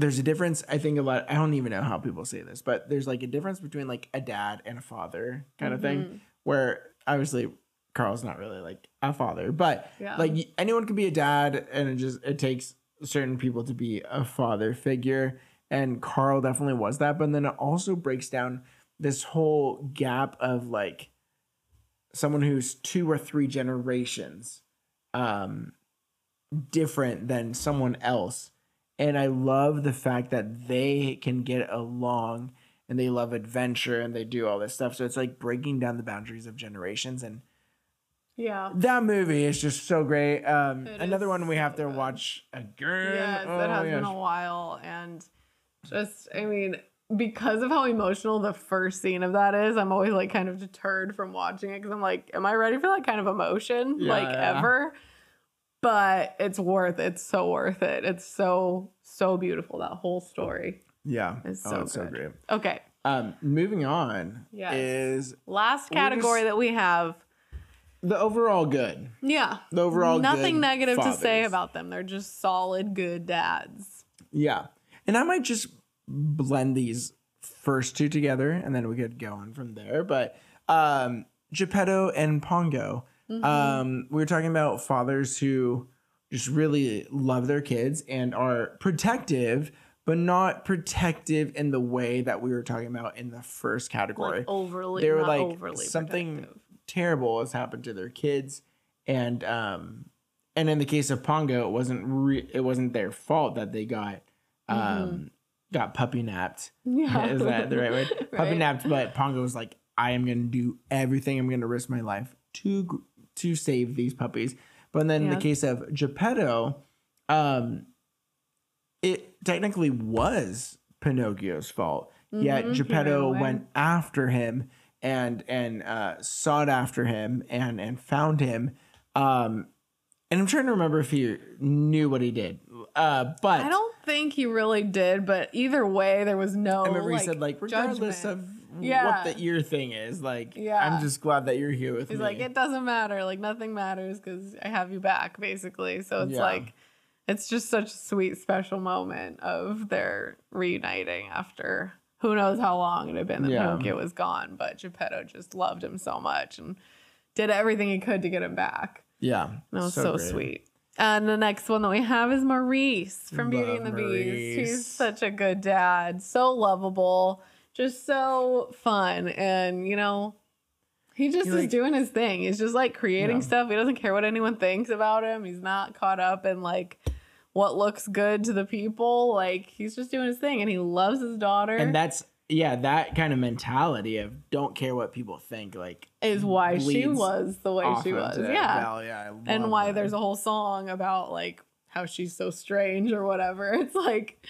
there's a difference. I think a lot I don't even know how people say this, but there's like a difference between like a dad and a father kind of Mm-hmm. thing. Where obviously Carl's not really like a father, but Yeah. like anyone can be a dad and it just it takes certain people to be a father figure. And Carl definitely was that. But then it also breaks down this whole gap of like someone who's two or three generations um different than someone else and i love the fact that they can get along and they love adventure and they do all this stuff so it's like breaking down the boundaries of generations and yeah that movie is just so great um another one we have so to good. watch again Yes, Oh, it has yes. been a while, and just I mean, because of how emotional the first scene of that is, I'm always like kind of deterred from watching it because I'm like, am I ready for that kind of emotion Yeah, like yeah. ever? But it's worth it. It's so worth it. It's so so beautiful. That whole story. yeah It's oh, so it's so great Okay, um moving on Yes. is last category just- that we have. the overall good Yeah, the overall good. nothing negative to say about them. They're just solid, good dads. Yeah. And I might just blend these first two together and then we could go on from there. But um Geppetto and Pongo. Um we were talking about fathers who just really love their kids and are protective, but not protective in the way that we were talking about in the first category Like overly, they were like overly something protective. terrible has happened to their kids and um and in the case of pongo it wasn't re- it wasn't their fault that they got um got puppy napped Mm-hmm. Yeah. is that the right way puppy napped but pongo was like i am gonna do everything i'm gonna risk my life to to save these puppies but then in the case of geppetto um it technically was Pinocchio's fault. Yet Mhm, he ran Geppetto went after him and and uh, sought after him and and found him. Um, and I'm trying to remember if he knew what he did. Uh, but I don't think he really did, but either way, there was no. I remember like, he said like regardless judgment. of Yeah. what the ear thing is, like Yeah. I'm just glad that you're here with He's me. like, it doesn't matter. Like nothing matters because I have you back, basically. So it's Yeah. like, it's just such a sweet, special moment of their reuniting after who knows how long it had been that Yeah. Pinocchio was gone, but Geppetto just loved him so much and did everything he could to get him back. yeah, That was so, great. sweet. And the next one that we have is Maurice from Beauty and the Love Beast. He's such a good dad, so lovable, just so fun. And, you know, he just You're is like- doing his thing. He's just like creating Yeah. stuff. He doesn't care what anyone thinks about him. He's not caught up in like what looks good to the people. Like he's just doing his thing and he loves his daughter. And that's yeah, that kind of mentality of don't care what people think, like is why she was the way she was. Yeah. Val. yeah, I and why that. there's a whole song about like how she's so strange or whatever. It's like,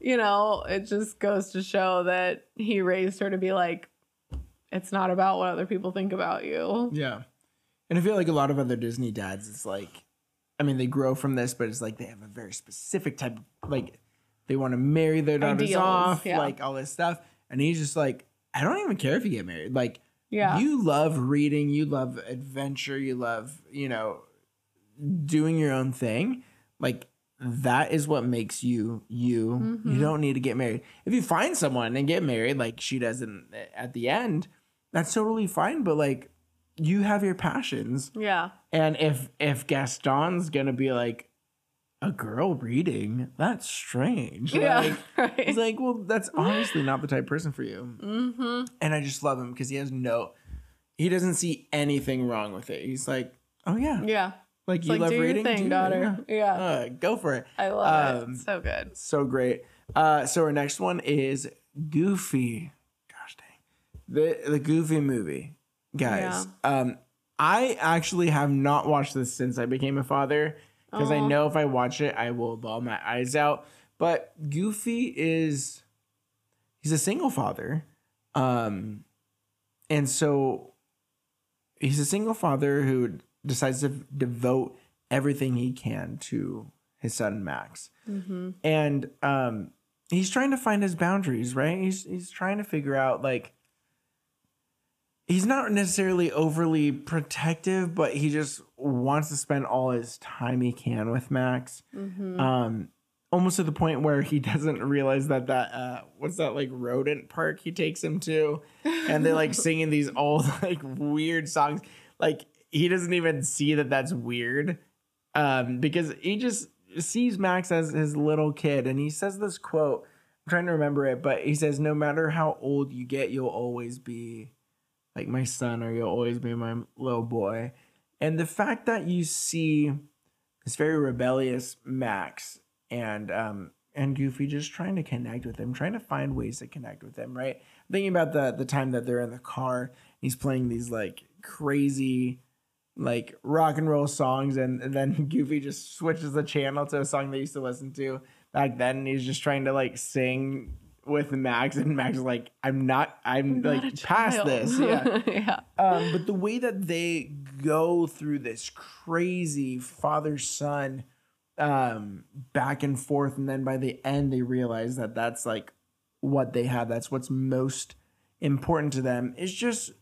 you know, it just goes to show that he raised her to be like, it's not about what other people think about you. Yeah. And I feel like a lot of other Disney dads, it's like, I mean, they grow from this, but it's like they have a very specific type, of, like they want to marry their daughters Ideals, off, yeah. like all this stuff. And he's just like, I don't even care if you get married. Like, Yeah. you love reading, you love adventure, you love, you know, doing your own thing. Like, that is what makes you you. You Mhm. don't need to get married. If you find someone and get married, like she does in, at the end, that's totally fine. But like, you have your passions, yeah. and if if Gaston's gonna be like a girl reading, that's strange. Yeah. Like, right. it's like, well, that's obviously not the type of person for you. mm-hmm. And I just love him because he has no, he doesn't see anything wrong with it. He's like, oh yeah, Yeah. Like It's you like, love do your reading, thing, do daughter. yeah. Yeah. Uh, go for it. I love um, it. So good. So great. Uh, so our next one is Goofy. Gosh dang, the the Goofy movie, guys. Um, I actually have not watched this since I became a father because I know if I watch it, I will bawl my eyes out. But Goofy is he's a single father, um, and so he's a single father who decides to devote everything he can to his son Max. Mm-hmm. and um he's trying to find his boundaries right? He's he's trying to figure out like he's not necessarily overly protective but he just wants to spend all his time he can with max. Mm-hmm. um almost to the point where he doesn't realize that that uh what's that like rodent park he takes him to? And they're like singing these old like weird songs. Like he doesn't even see that that's weird um because he just sees max as his little kid and he says this quote i'm trying to remember it but he says no matter how old you get you'll always be like my son or you'll always be my little boy and the fact that you see this very rebellious max and um and Goofy just trying to connect with him, trying to find ways to connect with him, right? Thinking about the the time that they're in the car, he's playing these like crazy like rock and roll songs and, and then Goofy just switches the channel to a song they used to listen to back then and he's just trying to like sing with Max and Max is like I'm not I'm Not a like past child. this. Yeah. yeah. Um, but the way that they go through this crazy father son um, back and forth, and then by the end, they realize that that's like what they have. That's what's most important to them. Is just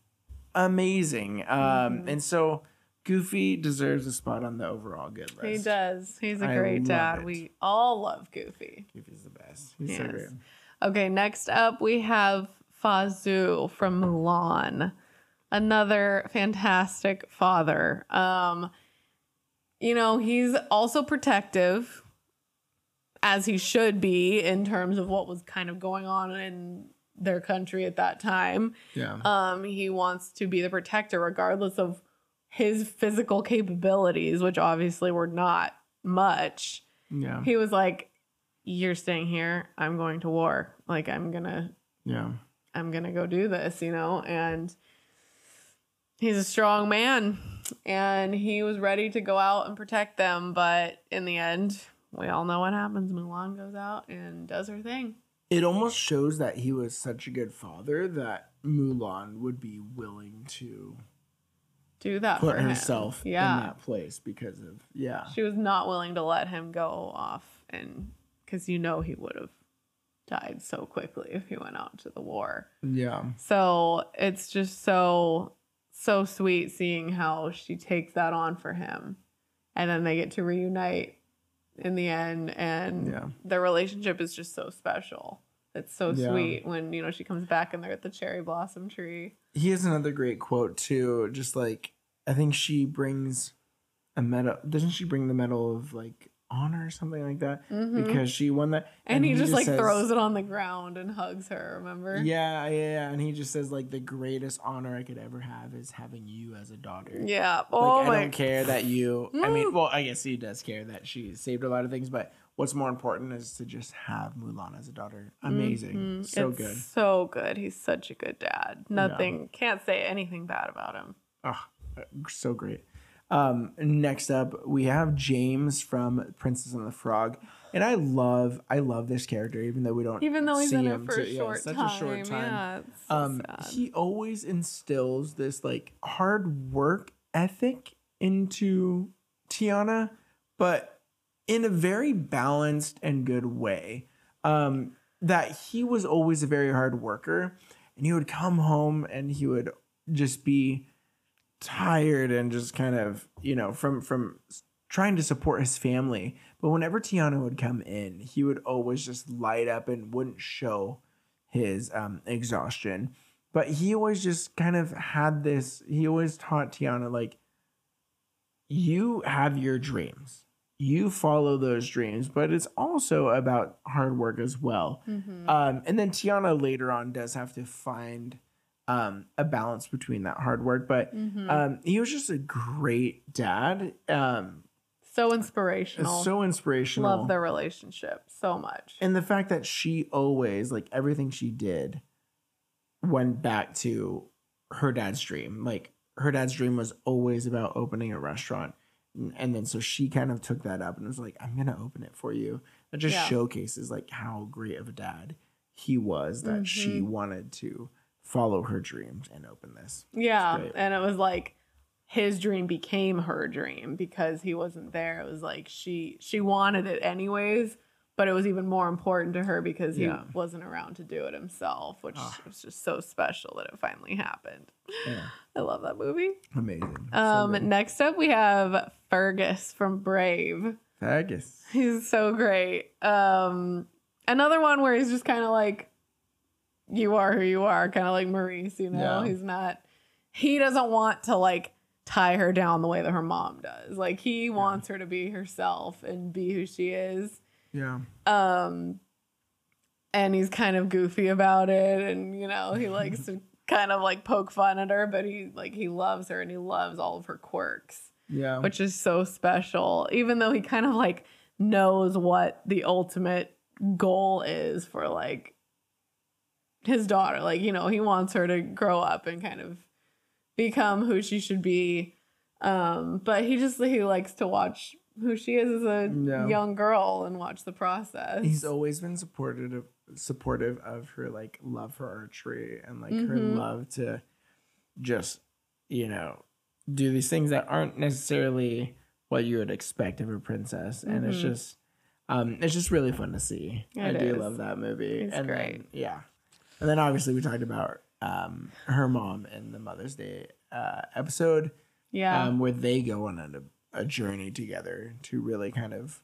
amazing. Um, Mhm. And so Goofy deserves a spot on the overall good list. He does. He's a I great dad. it. We all love Goofy. Goofy's the best. He's so great. Okay, next up we have Fa Zhou from Mulan. Another fantastic father. Um, you know, he's also protective, as he should be in terms of what was kind of going on in their country at that time. Yeah. Um, he wants to be the protector regardless of his physical capabilities, which obviously were not much. Yeah. he was like you're staying here. I'm going to war. Like i'm gonna Yeah. i'm gonna go do this you know? And he's a strong man and he was ready to go out and protect them. But in the end we all know what happens. Mulan goes out and does her thing. It almost shows that he was such a good father that Mulan would be willing to do that put herself yeah in that place because of yeah she was not willing to let him go off and because you know he would have died so quickly if he went out to the war yeah So it's just so so sweet seeing how she takes that on for him. And then they get to reunite in the end and Yeah. their relationship is just so special. It's so Yeah. sweet when, you know, she comes back and they're at the cherry blossom tree. He has another great quote too just like i think she brings a medal doesn't she bring the medal of like honor or something like that Mhm. because she won that and, he, just, like says- throws it on the ground and hugs her, remember? yeah, yeah yeah and he just says like the greatest honor i could ever have is having you as a daughter Yeah. Like, Oh I my don't care that you. I mean, Mm. well, I guess he does care that she saved a lot of things, but what's more important is to just have Mulan as a daughter. Amazing, Mhm. so It's good. So good. He's such a good dad. Nothing. Can't say anything bad about him. Oh, so great. Um, next up, we have James from Princess and the Frog, and I love, I love this character, even though we don't, Even though he's see in it him for to- a yeah, short such time. a short time. Yeah. So um, he always instills this like hard work ethic into Tiana, but in a very balanced and good way. Um, that he was always a very hard worker, and he would come home and he would just be tired and just kind of you know from from trying to support his family but whenever tiana would come in he would always just light up and wouldn't show his um exhaustion but he always just kind of had this he always taught tiana like you have your dreams you follow those dreams but it's also about hard work as well Mhm. um, and then Tiana later on does have to find um, a balance between that hard work, but Mhm. um, he was just a great dad. Um, so inspirational. so inspirational. Love their relationship so much. and the fact that she always, like everything she did, went back to her dad's dream. Like her dad's dream was always about opening a restaurant. And then so she kind of took that up and was like, I'm gonna open it for you. That just Yeah. showcases like how great of a dad he was that she Mhm. wanted to follow her dreams and open this. Yeah, and it was like his dream became her dream because he wasn't there. It was like she she wanted it anyways, but it was even more important to her because he Yeah. wasn't around to do it himself, which Ah. was just so special that it finally happened. Yeah. I love that movie. Amazing. Um, good. next up we have Fergus from Brave. Fergus. He's so great. Um, another one where he's just kind of like, you are who you are, kind of like Maurice, you know? Yeah. He's not, he doesn't want to like tie her down the way that her mom does. Like, he wants her to be herself and be who she is. Yeah. Um, and he's kind of goofy about it. And, you know, he likes to kind of like poke fun at her, but he like, he loves her and he loves all of her quirks Yeah. which is so special. Even though he kind of like knows what the ultimate goal is for like his daughter. Like, you know, he wants her to grow up and kind of become who she should be. Um, but he just he likes to watch who she is as a Yeah. young girl and watch the process. He's always been supportive of supportive of her like love for archery and like her Mhm. love to just you know do these things that aren't necessarily what you would expect of a princess and it's Mhm. just um it's just really fun to see i It do love that movie It's and then- great. yeah and then obviously we talked about um her mom in the mother's day uh episode yeah. um, where they go on a, a journey together to really kind of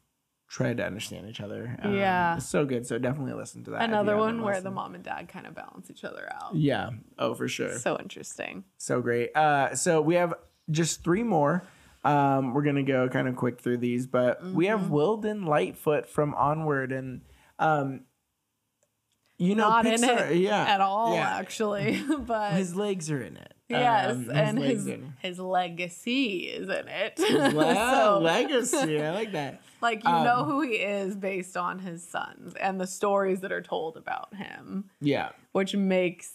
try to understand each other. Um, Yeah. so good. So definitely listen to that. Another one where the mom and dad kind of balance each other out. Yeah. Oh, for sure. So, interesting. So great. Uh, so we have just three more. Um, we're gonna go kind of quick through these, but we have Mhm. Wilden Lightfoot from Onward, and um, you know, Not in Pixar- it yeah, at all, yeah. actually. but His legs are in it. Yes, Um, and his his legacy is in it. Wow, So, legacy. I like that. like you know Um, who he is based on his sons and the stories that are told about him, Yeah. which makes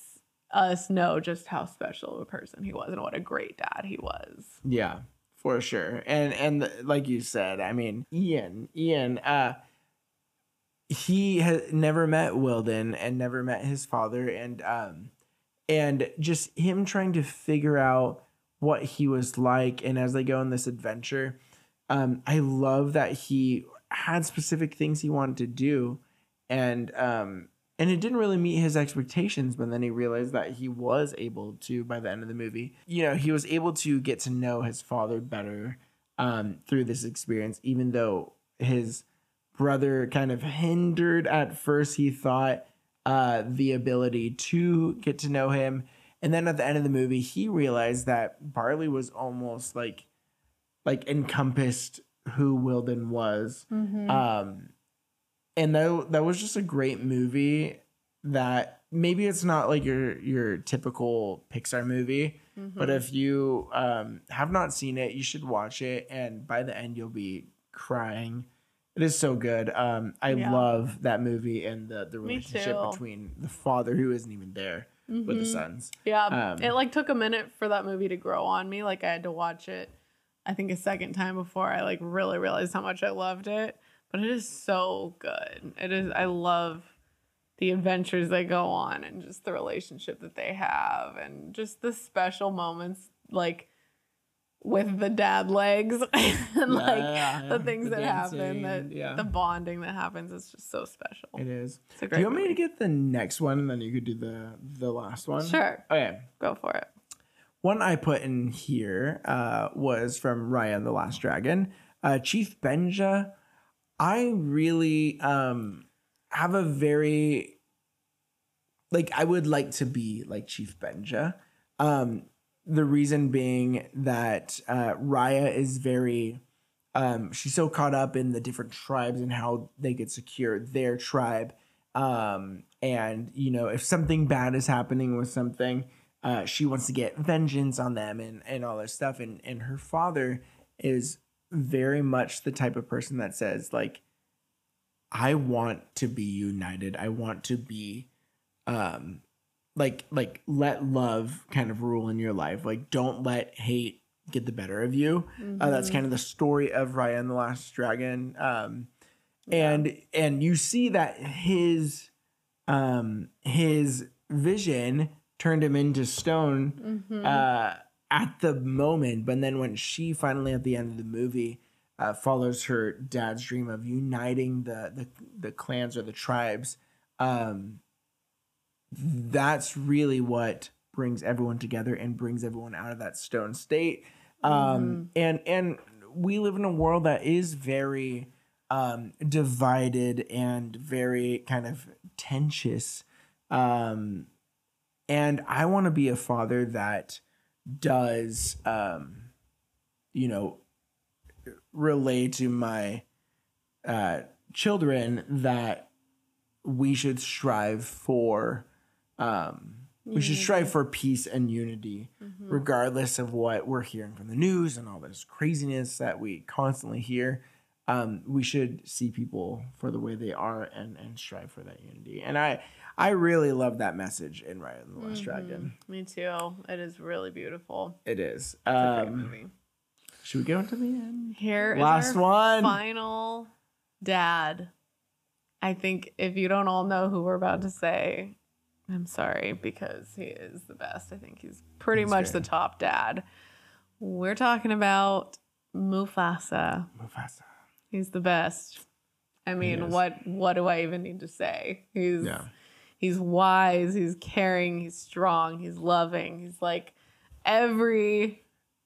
us know just how special of a person he was and what a great dad he was. Yeah, for sure. And and like you said, I mean, Ian, Ian, uh he had never met Wilden and never met his father and um and just him trying to figure out what he was like and as they go on this adventure, um I love that he had specific things he wanted to do and um and it didn't really meet his expectations but then he realized that he was able to by the end of the movie. You know he was able to get to know his father better um, through this experience even though his brother kind of hindered at first he thought uh, the ability to get to know him. And then at the end of the movie he realized that barley was almost like like encompassed who wilden was. Um and that that was just a great movie that maybe it's not like your your typical Pixar movie, but Mhm. if you um have not seen it, you should watch it. And by the end you'll be crying It is so good. Um, I Yeah. love that movie and the the relationship between the father who isn't even there with the Mhm. sons. Yeah, Um, it like took a minute for that movie to grow on me. Like I had to watch it, I think a second time before I like really realized how much I loved it. But it is so good. It is. I love the adventures they go on and just the relationship that they have and just the special moments like with the dad legs and like Yeah, the things the that happen that yeah. the bonding that happens is just so special. It is. It's a Do great you want me to get the next one and then you could do the the last one? Sure. Okay. Go for it. One I put in here uh, was from Raya and the Last Dragon. Uh, Chief Benja. I really um, have a very like I would like to be like Chief Benja. Um, the reason being that uh, Raya is very um, she's so caught up in the different tribes and how they could secure their tribe. Um, and you know, if something bad is happening with something, uh, she wants to get vengeance on them and, and all this stuff. And and her father is very much the type of person that says like, I want to be united. I want to be, um, like like let love kind of rule in your life. Like don't let hate get the better of you. Uh, that's Mhm. kind of the story of Raya and the Last Dragon. Um, and and you see that his um his vision turned him into stone Mhm. uh at the moment but then when she finally at the end of the movie uh, follows her dad's dream of uniting the the, the clans or the tribes um that's really what brings everyone together and brings everyone out of that stone state. Um and and we live in a world that is very um divided and very kind of tensious um and i want to be a father that does um you know relay to my uh children that we should strive for um we should strive for peace and unity Mhm. regardless of what we're hearing from the news and all this craziness that we constantly hear um, we should see people for the way they are and and strive for that unity and i i really love that message in Raya and the last Mhm. dragon Me too. It is really beautiful. it is It's a great um movie. should we go into the end Here last one final dad. I think if you don't all know who we're about to say, I'm sorry because he is the best. I think he's pretty He's much great. the top dad. We're talking about Mufasa. Mufasa. He's the best. I mean, what what do I even need to say? He's Yeah. he's wise, he's caring, he's strong, he's loving. He's like every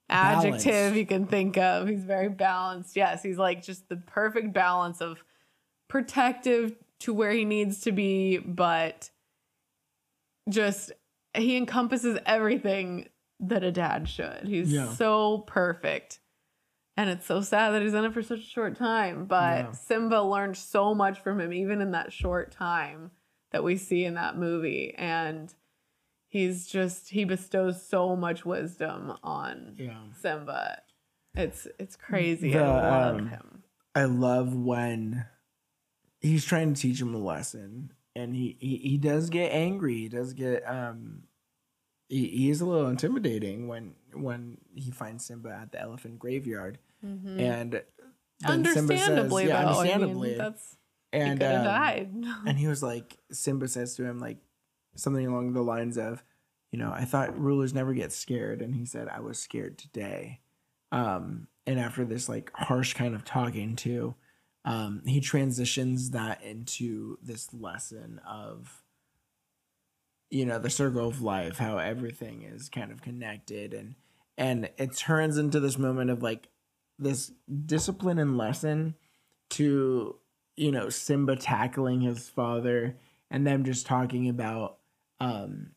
adjective Balanced. you can think of. He's very balanced. Yes, he's like just the perfect balance of protective to where he needs to be, but just he encompasses everything that a dad should. He's Yeah. so perfect. And it's so sad that he's in it for such a short time. But Yeah. Simba learned so much from him, even in that short time that we see in that movie. And he's just he bestows so much wisdom on yeah Simba. It's it's crazy. The, I love um, him. I love when he's trying to teach him a lesson and he, he, he does get angry. He does get um he, he is a little intimidating when when he finds Simba at the elephant graveyard Mhm. and Understandably, says, yeah, though. understandably. I mean, that's and he um, died. and he was like Simba says to him like something along the lines of you know I thought rulers never get scared and he said I was scared today um and after this like harsh kind of talking to um he transitions that into this lesson of you know the circle of life how everything is kind of connected. And and it turns into this moment of like this discipline and lesson to you know Simba tackling his father and them just talking about um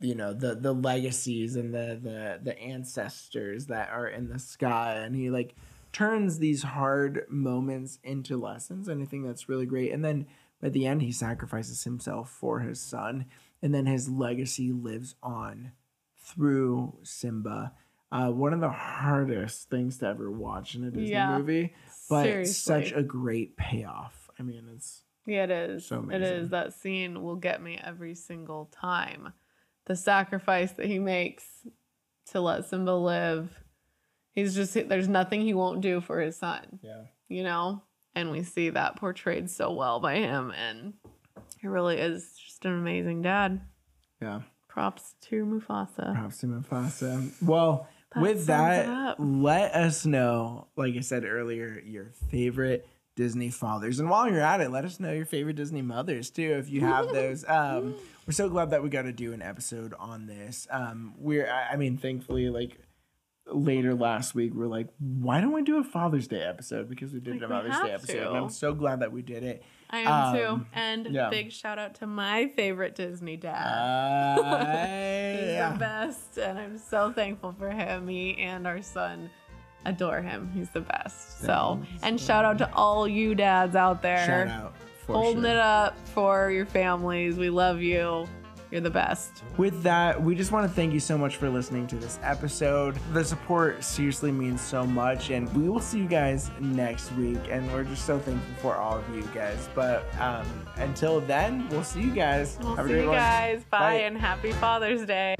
you know the the legacies and the the the ancestors that are in the sky. And he like turns these hard moments into lessons and I think that's really great and then at the end he sacrifices himself for his son and then his legacy lives on through Simba uh, one of the hardest things to ever watch in a Disney Yeah. movie but Seriously. such a great payoff. I mean, it's Yeah, it is. So it amazing. is. That scene will get me every single time. The sacrifice that he makes to let Simba live. He's just there's nothing he won't do for his son, yeah. you know? And we see that portrayed so well by him and he really is just an amazing dad. Yeah. Props to Mufasa. Props to Mufasa. Well, That with that, let us know, like I said earlier, your favorite Disney fathers. And while you're at it, let us know your favorite Disney mothers too, if you have those. Um, we're so glad that we got to do an episode on this. Um, we're, I I mean, thankfully, like later last week, we're like, why don't we do a Father's Day episode? Because we did Like, a we Mother's Day episode. to. And I'm so glad that we did it. I am Um, too. And yeah. big shout out to my favorite Disney dad. Uh, He's yeah. the best, and I'm so thankful for him. Me and our son adore him. He's the best. So, Thanks. and shout out to all you dads out there Shout out. Holding sure. it up for your families. We love you. You're the best. With that, we just want to thank you so much for listening to this episode. The support seriously means so much, and we will see you guys next week. And we're just so thankful for all of you guys. But um, until then, we'll see you guys. We'll Have a see you guys. Bye, Bye. and happy Father's Day.